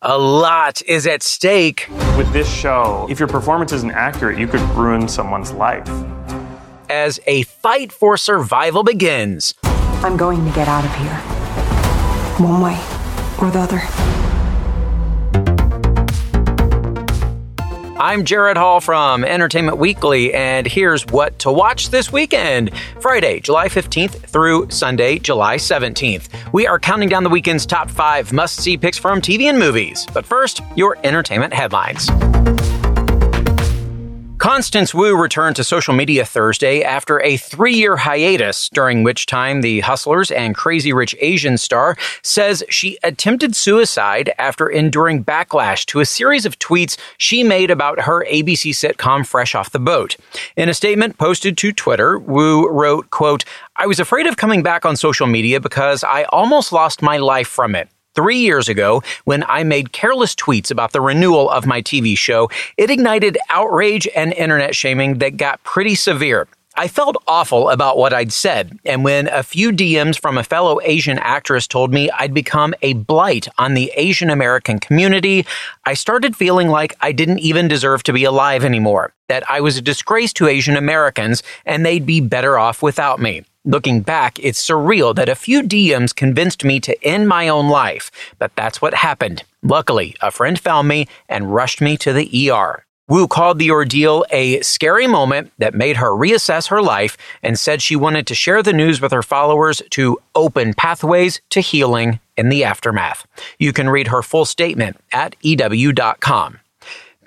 A lot is at stake. With this show, if your performance isn't accurate, you could ruin someone's life. As a fight for survival begins. I'm going to get out of here. One way or the other. I'm Jared Hall from Entertainment Weekly, and here's what to watch this weekend Friday, July 15th through Sunday, July 17th. We are counting down the weekend's top five must see picks from TV and movies. But first, your entertainment headlines. Constance Wu returned to social media Thursday after a three year hiatus, during which time the Hustlers and Crazy Rich Asian star says she attempted suicide after enduring backlash to a series of tweets she made about her ABC sitcom Fresh Off the Boat. In a statement posted to Twitter, Wu wrote, quote, I was afraid of coming back on social media because I almost lost my life from it three years ago when I made careless tweets about the renewal of my TV show. It ignited outrage and internet shaming that got pretty severe. I felt awful about what I'd said, and when a few DMs from a fellow Asian actress told me I'd become a blight on the Asian American community, I started feeling like I didn't even deserve to be alive anymore, that I was a disgrace to Asian Americans, and they'd be better off without me. Looking back, it's surreal that a few DMs convinced me to end my own life, but that's what happened. Luckily, a friend found me and rushed me to the ER. Wu called the ordeal a scary moment that made her reassess her life and said she wanted to share the news with her followers to open pathways to healing in the aftermath. You can read her full statement at EW.com.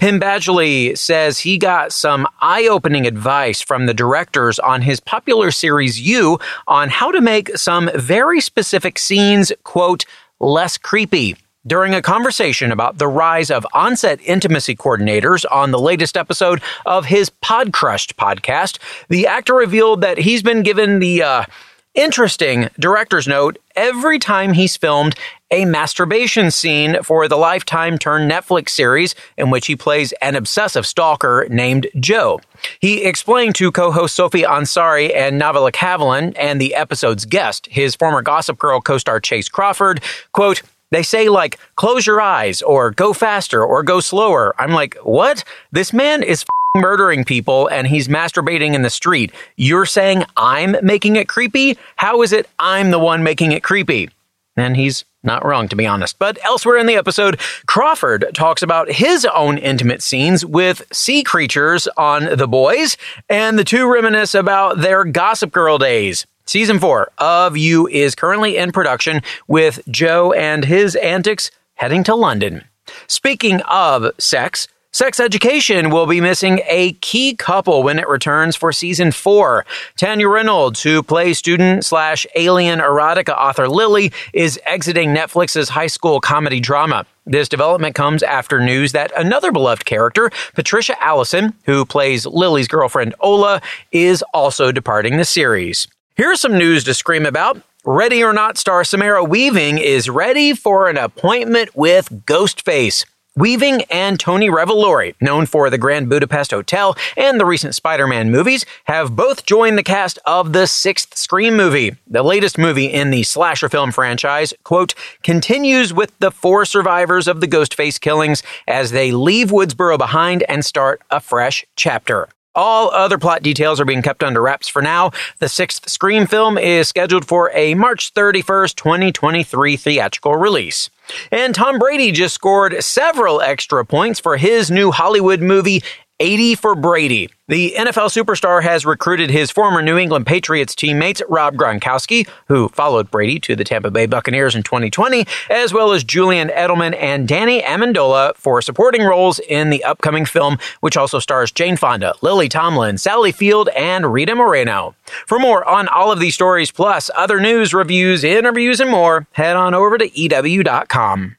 Penn Badgley says he got some eye opening advice from the directors on his popular series You on how to make some very specific scenes, quote, less creepy. During a conversation about the rise of onset intimacy coordinators on the latest episode of his Podcrushed podcast, the actor revealed that he's been given the, uh, Interesting director's note every time he's filmed a masturbation scene for the Lifetime turned Netflix series in which he plays an obsessive stalker named Joe. He explained to co-host Sophie Ansari and Navala Kavelin and the episode's guest, his former Gossip Girl co-star Chace Crawford, quote, they say like, close your eyes or go faster or go slower. I'm like, what? This man is murdering people and he's masturbating in the street. You're saying I'm making it creepy? How is it I'm the one making it creepy? And he's not wrong, to be honest. But elsewhere in the episode, Crawford talks about his own intimate scenes with sea creatures on The Boys, and the two reminisce about their Gossip Girl days. Season 4 of You is currently in production with Joe and his antics heading to London. Speaking of sex, Sex Education will be missing a key couple when it returns for season four. Tanya Reynolds, who plays student slash alien erotica author Lily, is exiting Netflix's high school comedy drama. This development comes after news that another beloved character, Patricia Allison, who plays Lily's girlfriend Ola, is also departing the series. Here's some news to scream about. Ready or Not star Samara Weaving is ready for an appointment with Ghostface. Weaving and Tony Revolori, known for the Grand Budapest Hotel and the recent Spider Man movies, have both joined the cast of the sixth Scream movie. The latest movie in the slasher film franchise, quote, continues with the four survivors of the Ghostface killings as they leave Woodsboro behind and start a fresh chapter. All other plot details are being kept under wraps for now. The sixth Scream film is scheduled for a March 31st, 2023 theatrical release. And Tom Brady just scored several extra points for his new Hollywood movie, 80 for Brady. The NFL superstar has recruited his former New England Patriots teammates Rob Gronkowski, who followed Brady to the Tampa Bay Buccaneers in 2020, as well as Julian Edelman and Danny Amendola for supporting roles in the upcoming film, which also stars Jane Fonda, Lily Tomlin, Sally Field, and Rita Moreno. For more on all of these stories, plus other news, reviews, interviews, and more, head on over to EW.com.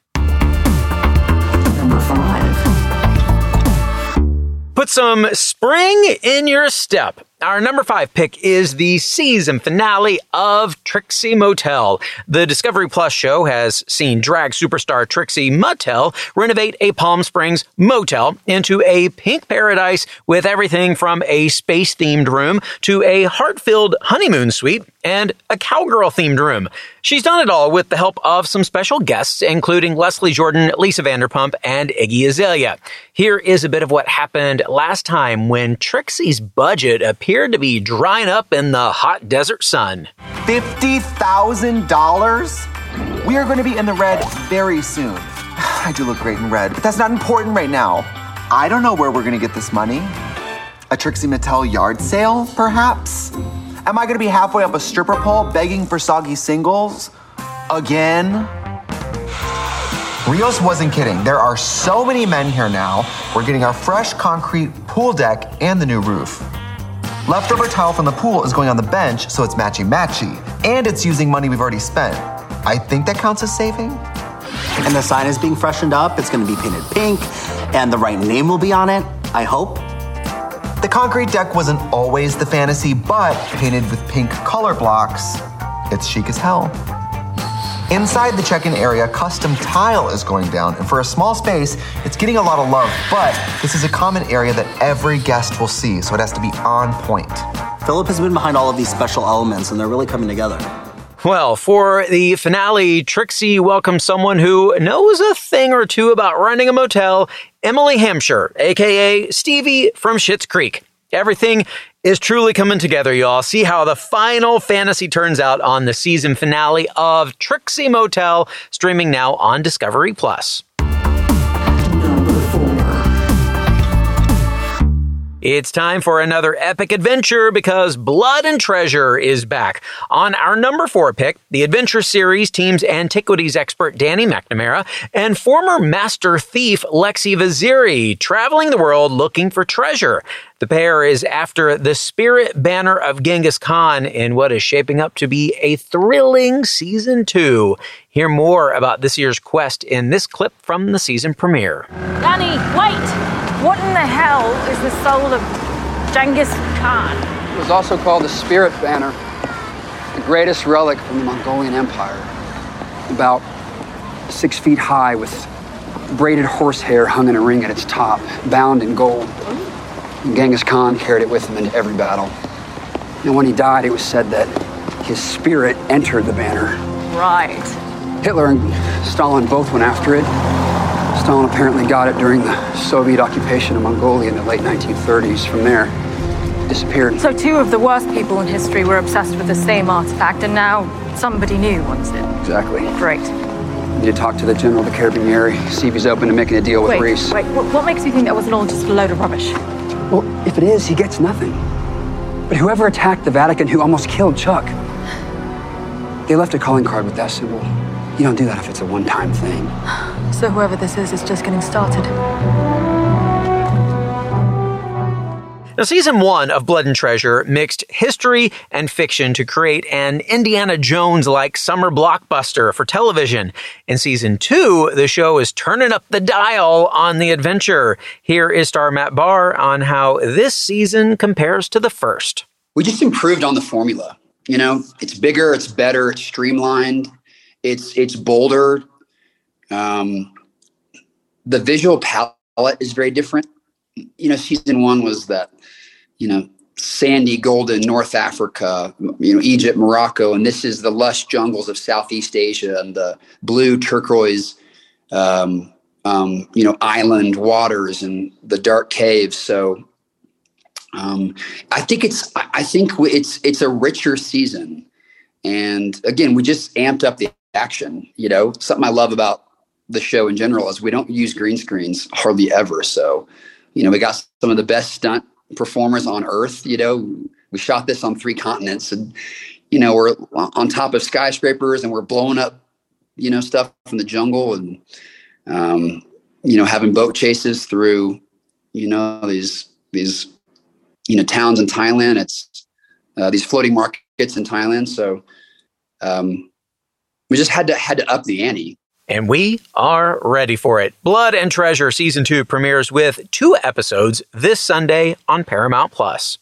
some spring in your step. Our number five pick is the season finale of Trixie Motel. The Discovery Plus show has seen drag superstar Trixie Mattel renovate a Palm Springs motel into a pink paradise with everything from a space themed room to a heart filled honeymoon suite and a cowgirl themed room. She's done it all with the help of some special guests, including Leslie Jordan, Lisa Vanderpump, and Iggy Azalea. Here is a bit of what happened last time when Trixie's budget appeared to be drying up in the hot desert sun. $50,000? We are going to be in the red very soon. I do look great in red, but that's not important right now. I don't know where we're going to get this money. A Trixie Mattel yard sale, perhaps? Am I gonna be halfway up a stripper pole begging for soggy singles? Again? Rios wasn't kidding. There are so many men here now. We're getting our fresh concrete pool deck and the new roof. Leftover tile from the pool is going on the bench, so it's matchy matchy. And it's using money we've already spent. I think that counts as saving. And the sign is being freshened up. It's going to be painted pink, and the right name will be on it, I hope. The concrete deck wasn't always the fantasy, but painted with pink color blocks, it's chic as hell. Inside the check in area, custom tile is going down, and for a small space, it's getting a lot of love, but this is a common area that every guest will see, so it has to be on point. Philip has been behind all of these special elements, and they're really coming together. Well, for the finale, Trixie welcomes someone who knows a thing or two about running a motel, Emily Hampshire, aka Stevie from Schitt's Creek. Everything is truly coming together, y'all. See how the final fantasy turns out on the season finale of Trixie Motel, streaming now on Discovery Plus. It's time for another epic adventure because Blood and Treasure is back. On our number four pick, the adventure series teams antiquities expert Danny McNamara and former master thief Lexi Vaziri traveling the world looking for treasure. The pair is after the spirit banner of Genghis Khan in what is shaping up to be a thrilling season two. Hear more about this year's quest in this clip from the season premiere. Danny, wait! What in the hell is the soul of Genghis Khan? It was also called the Spirit Banner, the greatest relic from the Mongolian Empire. About six feet high with braided horsehair hung in a ring at its top, bound in gold. And Genghis Khan carried it with him into every battle. And when he died, it was said that his spirit entered the banner. Right. Hitler and Stalin both went after it. Stalin apparently got it during the Soviet occupation of Mongolia in the late 1930s. From there, disappeared. So two of the worst people in history were obsessed with the same artifact, and now somebody new wants it. Exactly. Great. Need to talk to the General of the Carabinieri, see if he's open to making a deal with wait, Reese. Wait, what makes you think that wasn't all just a load of rubbish? Well, if it is, he gets nothing. But whoever attacked the Vatican, who almost killed Chuck, they left a calling card with that symbol. You don't do that if it's a one-time thing. So whoever this is is just getting started. Now, season one of Blood and Treasure mixed history and fiction to create an Indiana Jones like summer blockbuster for television. In season two, the show is turning up the dial on the adventure. Here is star Matt Barr on how this season compares to the first. We just improved on the formula. You know, it's bigger, it's better, it's streamlined, it's it's bolder. Um, the visual palette is very different. You know, season one was that, you know, sandy golden North Africa, you know, Egypt, Morocco, and this is the lush jungles of Southeast Asia and the blue turquoise, um, um, you know, island waters and the dark caves. So um, I think it's I think it's it's a richer season, and again, we just amped up the action. You know, something I love about the show in general is we don't use green screens hardly ever. So, you know, we got some of the best stunt performers on earth. You know, we shot this on three continents, and you know, we're on top of skyscrapers and we're blowing up, you know, stuff from the jungle and um, you know, having boat chases through, you know, these these you know towns in Thailand. It's uh, these floating markets in Thailand. So um, we just had to had to up the ante and we are ready for it. Blood and Treasure Season 2 premieres with two episodes this Sunday on Paramount Plus.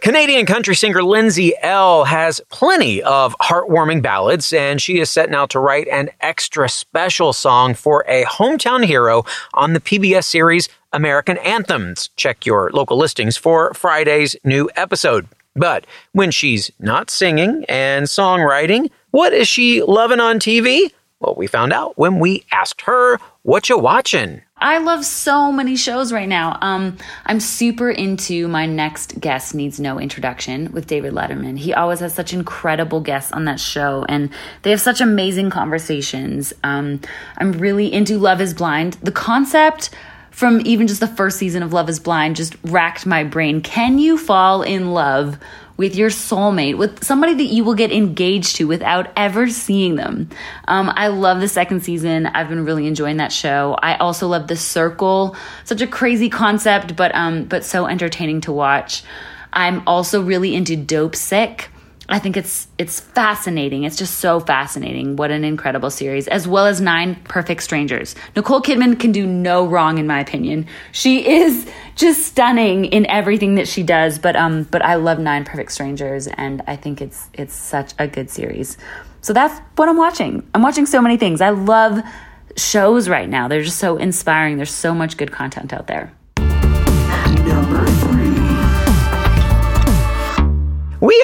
Canadian country singer Lindsay Ell has plenty of heartwarming ballads, and she is setting out to write an extra special song for a hometown hero on the PBS series American Anthems. Check your local listings for Friday's new episode. But when she's not singing and songwriting, what is she loving on TV? Well, we found out when we asked her, What you watching? I love so many shows right now. Um, I'm super into my next guest needs no introduction with David Letterman. He always has such incredible guests on that show, and they have such amazing conversations. Um, I'm really into Love Is Blind. The concept from even just the first season of Love Is Blind just racked my brain. Can you fall in love? with your soulmate, with somebody that you will get engaged to without ever seeing them. Um, I love the second season. I've been really enjoying that show. I also love The Circle, such a crazy concept, but um, but so entertaining to watch. I'm also really into Dopesick. I think it's it's fascinating. It's just so fascinating. What an incredible series, as well as Nine Perfect Strangers. Nicole Kidman can do no wrong, in my opinion. She is just stunning in everything that she does. But um, but I love Nine Perfect Strangers, and I think it's it's such a good series. So that's what I'm watching. I'm watching so many things. I love shows right now. They're just so inspiring. There's so much good content out there. We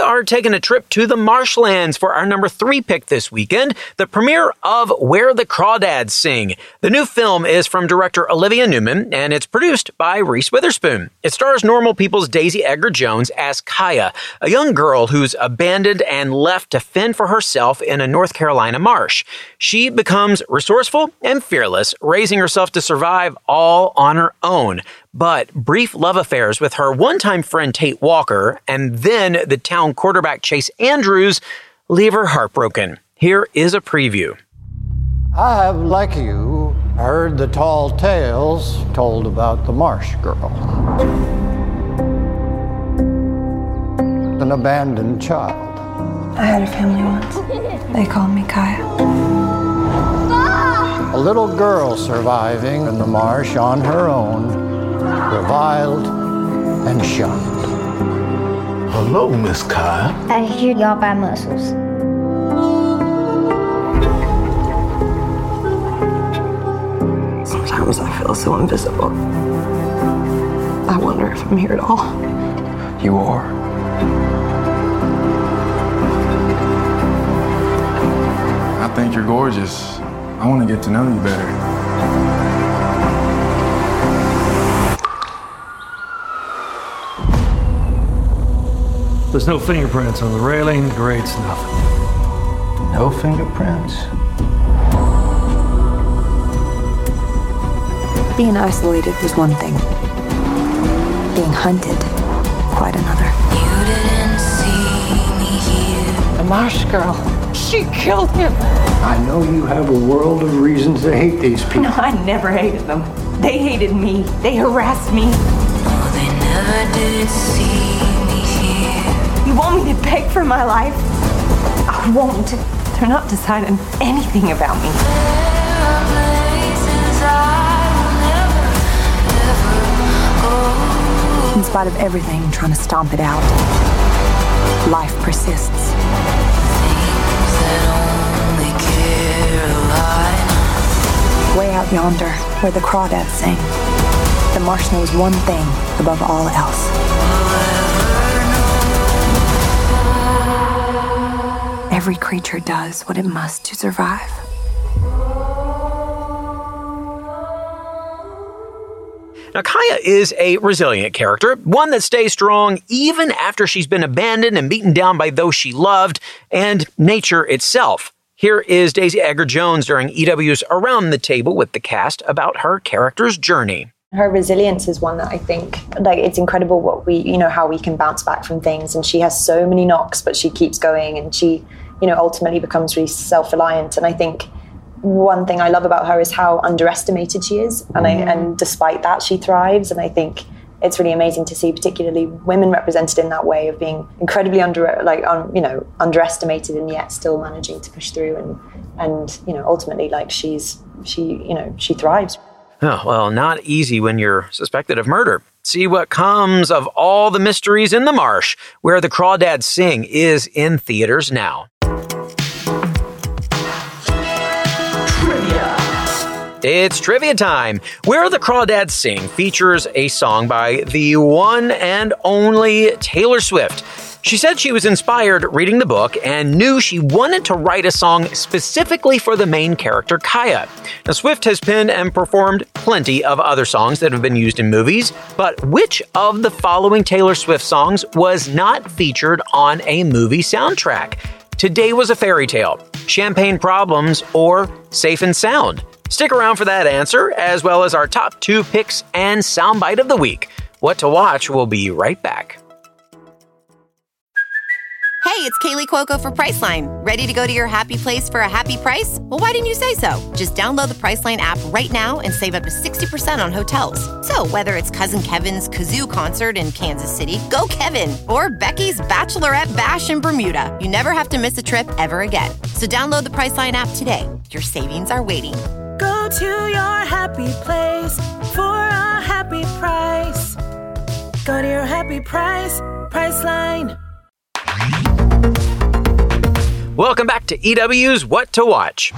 are taking a trip to the marshlands for our number three pick this weekend, the premiere of Where the Crawdads Sing. The new film is from director Olivia Newman and it's produced by Reese Witherspoon. It stars normal people's Daisy Edgar Jones as Kya, a young girl who's abandoned and left to fend for herself in a North Carolina marsh. She becomes resourceful and fearless, raising herself to survive all on her own but brief love affairs with her one time friend Tate Walker and then the town quarterback Chase Andrews leave her heartbroken. Here is a preview. I have, like you, heard the tall tales told about the marsh girl. An abandoned child. I had a family once. They called me Kya. A little girl surviving in the marsh on her own reviled, and shunned. Hello, Miss Kya. I hear y'all buy mussels. Sometimes I feel so invisible. I wonder if I'm here at all. You are. I think you're gorgeous. I want to get to know you better. There's no fingerprints on the railing. The grate's nothing. No fingerprints? Being isolated was one thing. Being hunted, quite another. You didn't see me here. The marsh girl. She killed him. I know you have a world of reasons to hate these people. No, I never hated them. They hated me. They harassed me. Oh, they never did see you want me to beg for my life? I won't. They're not deciding anything about me. In spite of everything trying to stomp it out, life persists. Way out yonder, where the crawdads sing, the marsh knows one thing above all else. Every creature does what it must to survive. Now, Kya is a resilient character, one that stays strong even after she's been abandoned and beaten down by those she loved and nature itself. Here is Daisy Edgar Jones during EW's Around the Table with the cast about her character's journey her resilience is one that I think like it's incredible what we you know how we can bounce back from things and she has so many knocks but she keeps going and she you know, ultimately becomes really self-reliant. And I think one thing I love about her is how underestimated she is, and mm-hmm. and despite that, she thrives. And I think it's really amazing to see, particularly women represented in that way of being incredibly under, like, um, you know, underestimated and yet still managing to push through and, and, you know, ultimately, like, she's, she, you know, she thrives. Oh, well, not easy when you're suspected of murder. See what comes of all the mysteries in the marsh, where the Crawdads Sing is in theaters now. It's trivia time, where the Crawdads Sing features a song by the one and only Taylor Swift. She said she was inspired reading the book and knew she wanted to write a song specifically for the main character, Kya. Now, Swift has penned and performed plenty of other songs that have been used in movies, but which of the following Taylor Swift songs was not featured on a movie soundtrack? Today was a fairy tale, Champagne Problems, or Safe and Sound? Stick around for that answer, as well as our top two picks and soundbite of the week. What to watch will be right back. Hey, it's Kaley Cuoco for Priceline. Ready to go to your happy place for a happy price? Well, why didn't you say so? Just download the Priceline app right now and save up to 60% on hotels. So, whether it's Cousin Kevin's Kazoo concert in Kansas City, go Kevin, or Becky's Bachelorette Bash in Bermuda, you never have to miss a trip ever again. So, download the Priceline app today. Your savings are waiting Go to your happy place for a happy price. Go to your happy price, Priceline. Welcome back to EW's What to Watch.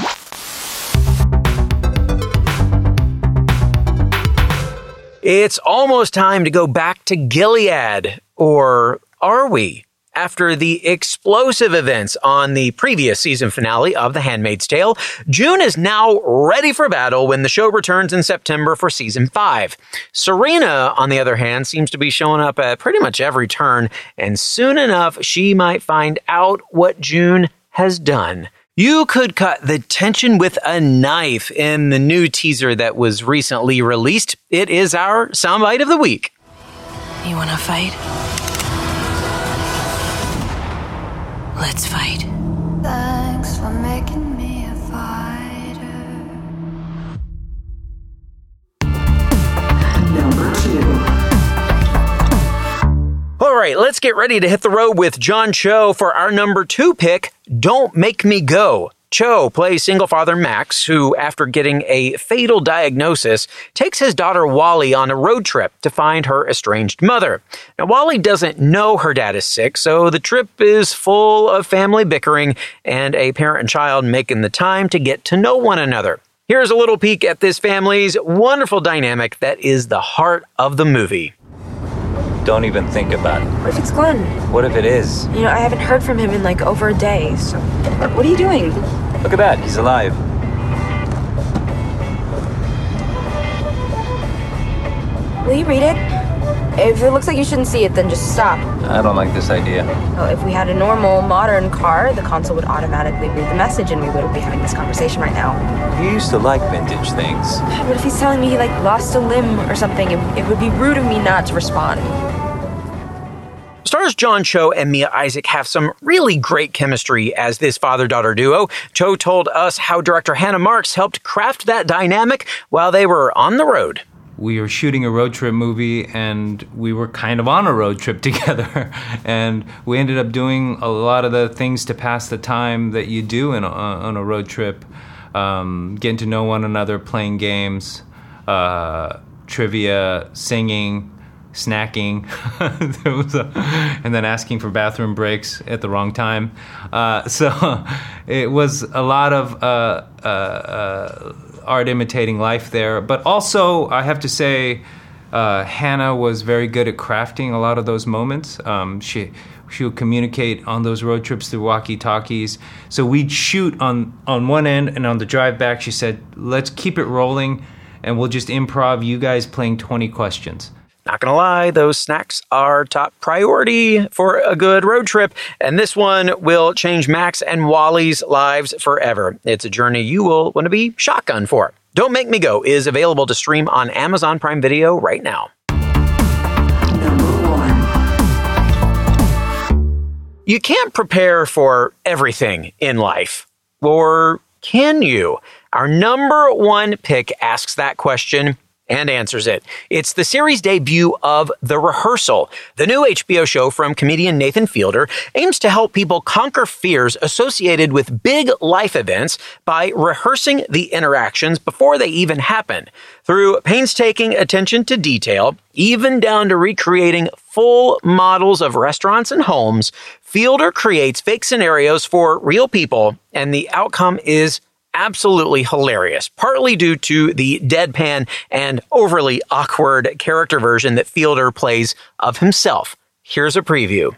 It's almost time to go back to Gilead, or are we? After the explosive events on the previous season finale of The Handmaid's Tale, June is now ready for battle when the show returns in September for season 5. Serena, on the other hand, seems to be showing up at pretty much every turn, and soon enough, she might find out what June has done. You could cut the tension with a knife in the new teaser that was recently released. It is our soundbite of the week. You wanna fight? Let's fight. Thanks for making me a fighter. All right, let's get ready to hit the road with John Cho for our number two pick, Don't Make Me Go. Cho plays single father Max, who, after getting a fatal diagnosis, takes his daughter Wally on a road trip to find her estranged mother. Now, Wally doesn't know her dad is sick, so the trip is full of family bickering and a parent and child making the time to get to know one another. Here's a little peek at this family's wonderful dynamic that is the heart of the movie. Don't even think about it. What if it's Glenn? What if it is? You know, I haven't heard from him in like over a day, so. What are you doing? Look at that, he's alive. Will you read it? If it looks like you shouldn't see it, then just stop. I don't like this idea. Well, if we had a normal, modern car, the console would automatically read the message and we wouldn't be having this conversation right now. You used to like vintage things. What if he's telling me he like lost a limb or something? It, it would be rude of me not to respond. Stars John Cho and Mia Isaac have some really great chemistry as this father daughter duo. Cho told us how director Hannah Marks helped craft that dynamic while they were on the road. we were shooting a road trip movie and we were kind of on a road trip together and we ended up doing a lot of the things to pass the time that you do a, on a road trip um, getting to know one another playing games uh, trivia singing snacking a, and then asking for bathroom breaks at the wrong time uh, so it was a lot of uh, uh, uh, art imitating life there. But also, I have to say, uh, Hannah was very good at crafting a lot of those moments. Um, she she would communicate on those road trips through walkie talkies. So we'd shoot on on one end, and on the drive back, she said, "Let's keep it rolling, and we'll just improv. You guys playing twenty questions." Not gonna lie, those snacks are top priority for a good road trip, and this one will change Max and Wally's lives forever. It's a journey you will want to be shotgun for. Don't Make Me Go is available to stream on Amazon Prime Video right now. You can't prepare for everything in life. Or can you? Our number one pick asks that question and answers it. It's the series debut of The Rehearsal. The new HBO show from comedian Nathan Fielder aims to help people conquer fears associated with big life events by rehearsing the interactions before they even happen. Through painstaking attention to detail, even down to recreating full models of restaurants and homes, Fielder creates fake scenarios for real people, and the outcome is absolutely hilarious, partly due to the deadpan and overly awkward character version that Fielder plays of himself. Here's a preview.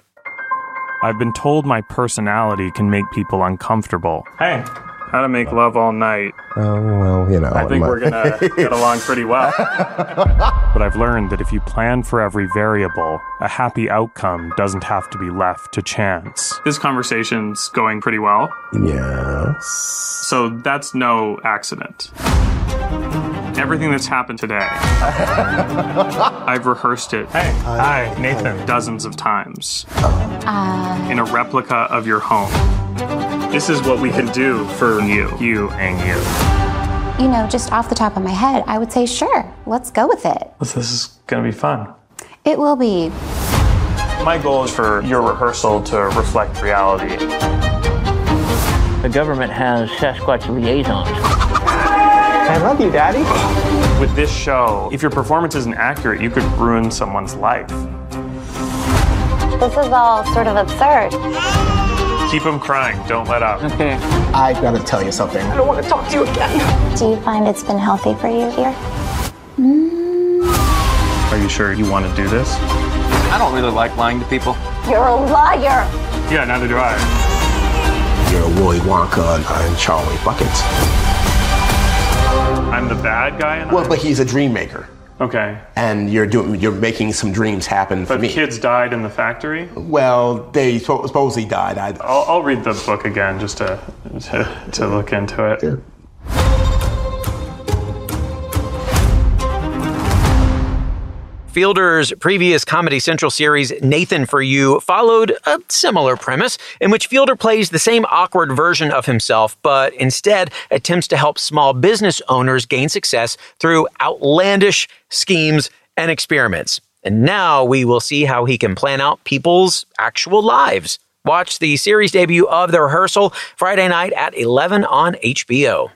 I've been told my personality can make people uncomfortable. Hey, how to make love all night. Oh, well, you know. I think my- we're gonna get along pretty well. but I've learned that if you plan for every variable, a happy outcome doesn't have to be left to chance. This conversation's going pretty well. Yes. So that's no accident. Everything that's happened today, I've rehearsed it. Hey, hi, Nathan, dozens of times uh-huh. in a replica of your home. This is what we can do for you, you, and you. You know, just off the top of my head, I would say sure, let's go with it. This is gonna be fun. It will be. My goal is for your rehearsal to reflect reality. The government has Sasquatch liaisons. I love you, Daddy. With this show, if your performance isn't accurate, you could ruin someone's life. This is all sort of absurd. Keep him crying. Don't let up. Okay. I gotta tell you something. I don't want to talk to you again. Do you find it's been healthy for you here? Mm. Are you sure you want to do this? I don't really like lying to people. You're a liar. Yeah, neither do I. You're a Willy Wonka and I'm Charlie Buckets. I'm the bad guy in Well, but he's a dream maker. Okay. And you're doing, you're making some dreams happen for But me. kids died in the factory? Well, they supposedly died. I, I'll, I'll read the book again just to, to, to look into it. Fielder's previous Comedy Central series, Nathan for You, followed a similar premise in which Fielder plays the same awkward version of himself, but instead attempts to help small business owners gain success through outlandish schemes and experiments. And now we will see how he can plan out people's actual lives. Watch the series debut of The Rehearsal Friday night at 11 on HBO.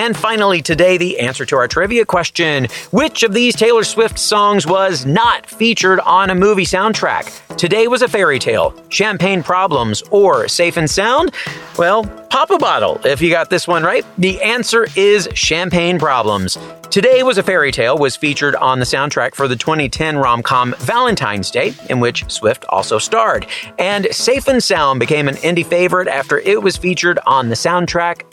And finally, today, the answer to our trivia question Which of these Taylor Swift songs was not featured on a movie soundtrack? Today was a fairy tale, Champagne Problems, or Safe and Sound? Well, pop a bottle if you got this one right. The answer is Champagne Problems. Today Was a Fairy Tale was featured on the soundtrack for the 2010 rom com Valentine's Day, in which Swift also starred. And Safe and Sound became an indie favorite after it was featured on the soundtrack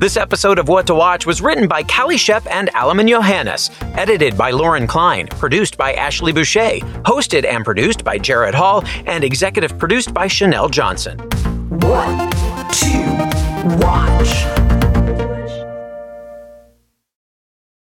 This episode of What to Watch was written by Callie Shep and Alaman Johannes, edited by Lauren Klein, produced by Ashley Boucher, hosted and produced by Jared Hall, and executive produced by Chanel Johnson. What to watch?